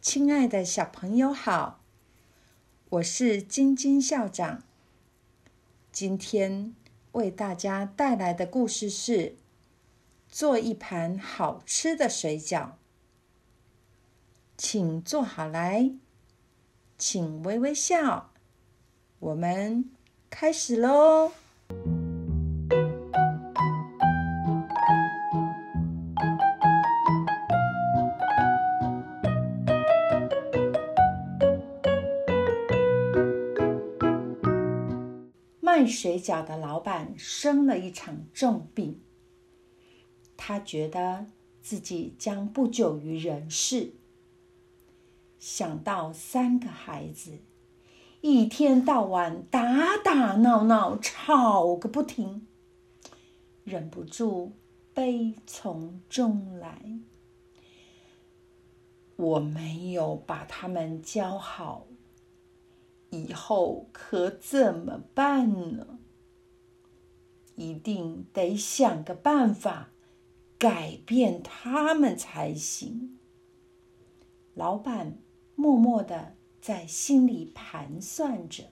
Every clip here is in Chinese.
亲爱的小朋友好，我是晶晶校长。今天为大家带来的故事是做一盘好吃的水饺。请坐好来，请微微笑，我们开始喽。卖水饺的老板生了一场重病，他觉得自己将不久于人世。想到三个孩子一天到晚打打闹闹，吵个不停，忍不住悲从中来。我没有把他们教好。以后可怎么办呢？一定得想个办法改变他们才行。老板默默的在心里盘算着。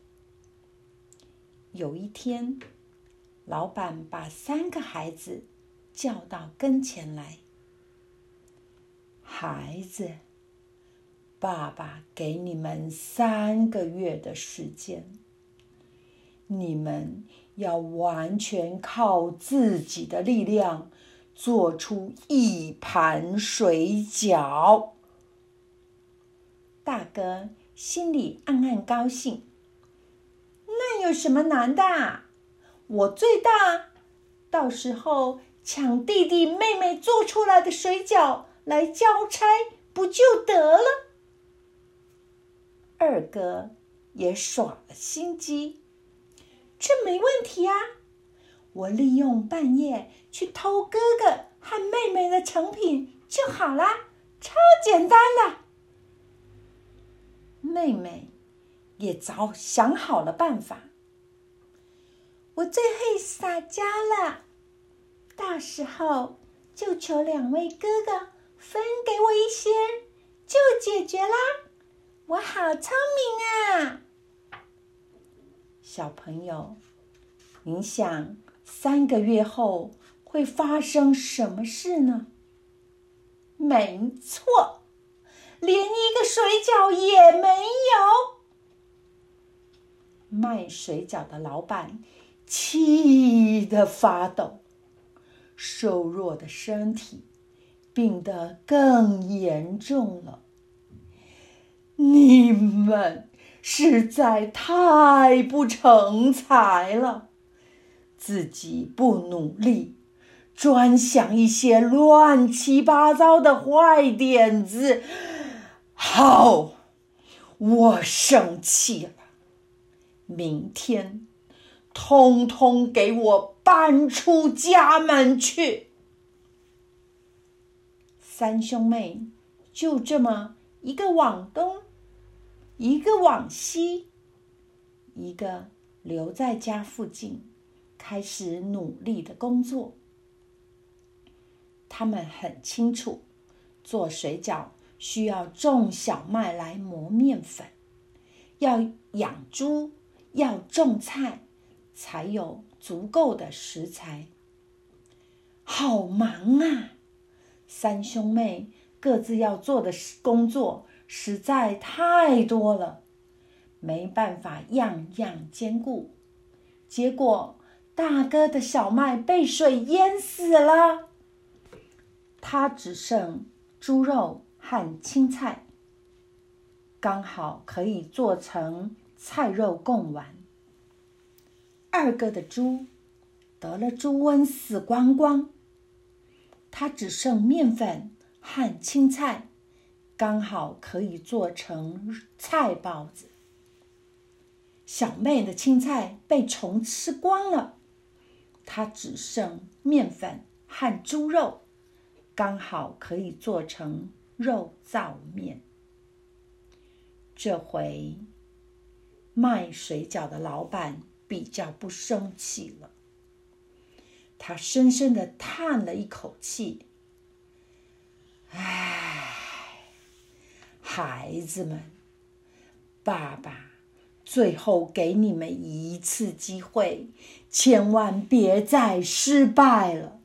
有一天，老板把三个孩子叫到跟前来，孩子。爸爸给你们三个月的时间，你们要完全靠自己的力量做出一盘水饺。大哥心里暗暗高兴，那有什么难的？我最大，到时候抢弟弟妹妹做出来的水饺来交差，不就得了？二哥也耍了心机，这没问题啊！我利用半夜去偷哥哥和妹妹的成品就好啦，超简单的。妹妹也早想好了办法，我最会撒娇了，到时候就求两位哥哥分给我一些，就解决啦。我好聪明啊，小朋友！你想三个月后会发生什么事呢？没错，连一个水饺也没有。卖水饺的老板气得发抖，瘦弱的身体病得更严重了。你们实在太不成才了，自己不努力，专想一些乱七八糟的坏点子。好，我生气了，明天通通给我搬出家门去。三兄妹就这么一个往东。一个往西，一个留在家附近，开始努力的工作。他们很清楚，做水饺需要种小麦来磨面粉，要养猪，要种菜，才有足够的食材。好忙啊！三兄妹各自要做的工作。实在太多了，没办法样样兼顾，结果大哥的小麦被水淹死了，他只剩猪肉和青菜，刚好可以做成菜肉贡丸。二哥的猪得了猪瘟死光光，他只剩面粉和青菜。刚好可以做成菜包子。小妹的青菜被虫吃光了，她只剩面粉和猪肉，刚好可以做成肉燥面。这回卖水饺的老板比较不生气了，他深深的叹了一口气：“唉。”孩子们，爸爸最后给你们一次机会，千万别再失败了。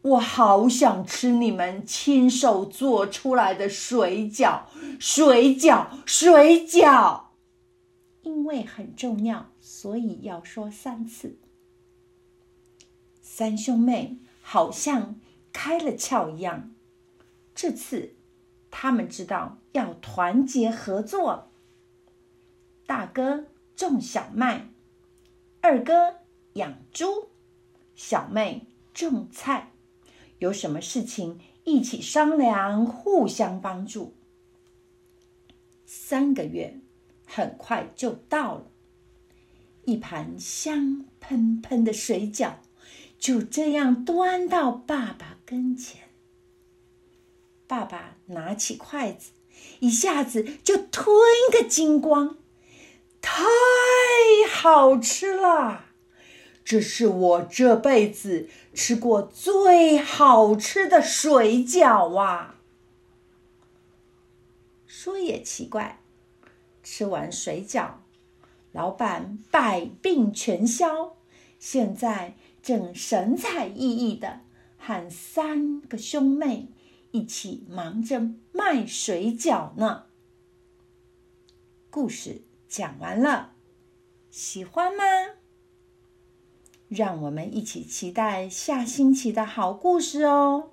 我好想吃你们亲手做出来的水饺，水饺，水饺。因为很重要，所以要说三次。三兄妹好像开了窍一样，这次他们知道要团结合作。大哥种小麦，二哥养猪，小妹种菜。有什么事情一起商量，互相帮助。三个月很快就到了，一盘香喷喷的水饺就这样端到爸爸跟前。爸爸拿起筷子，一下子就吞个精光，太好吃了！这是我这辈子吃过最好吃的水饺啊！说也奇怪，吃完水饺，老板百病全消，现在正神采奕奕的喊三个兄妹一起忙着卖水饺呢。故事讲完了，喜欢吗？让我们一起期待下星期的好故事哦！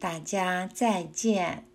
大家再见。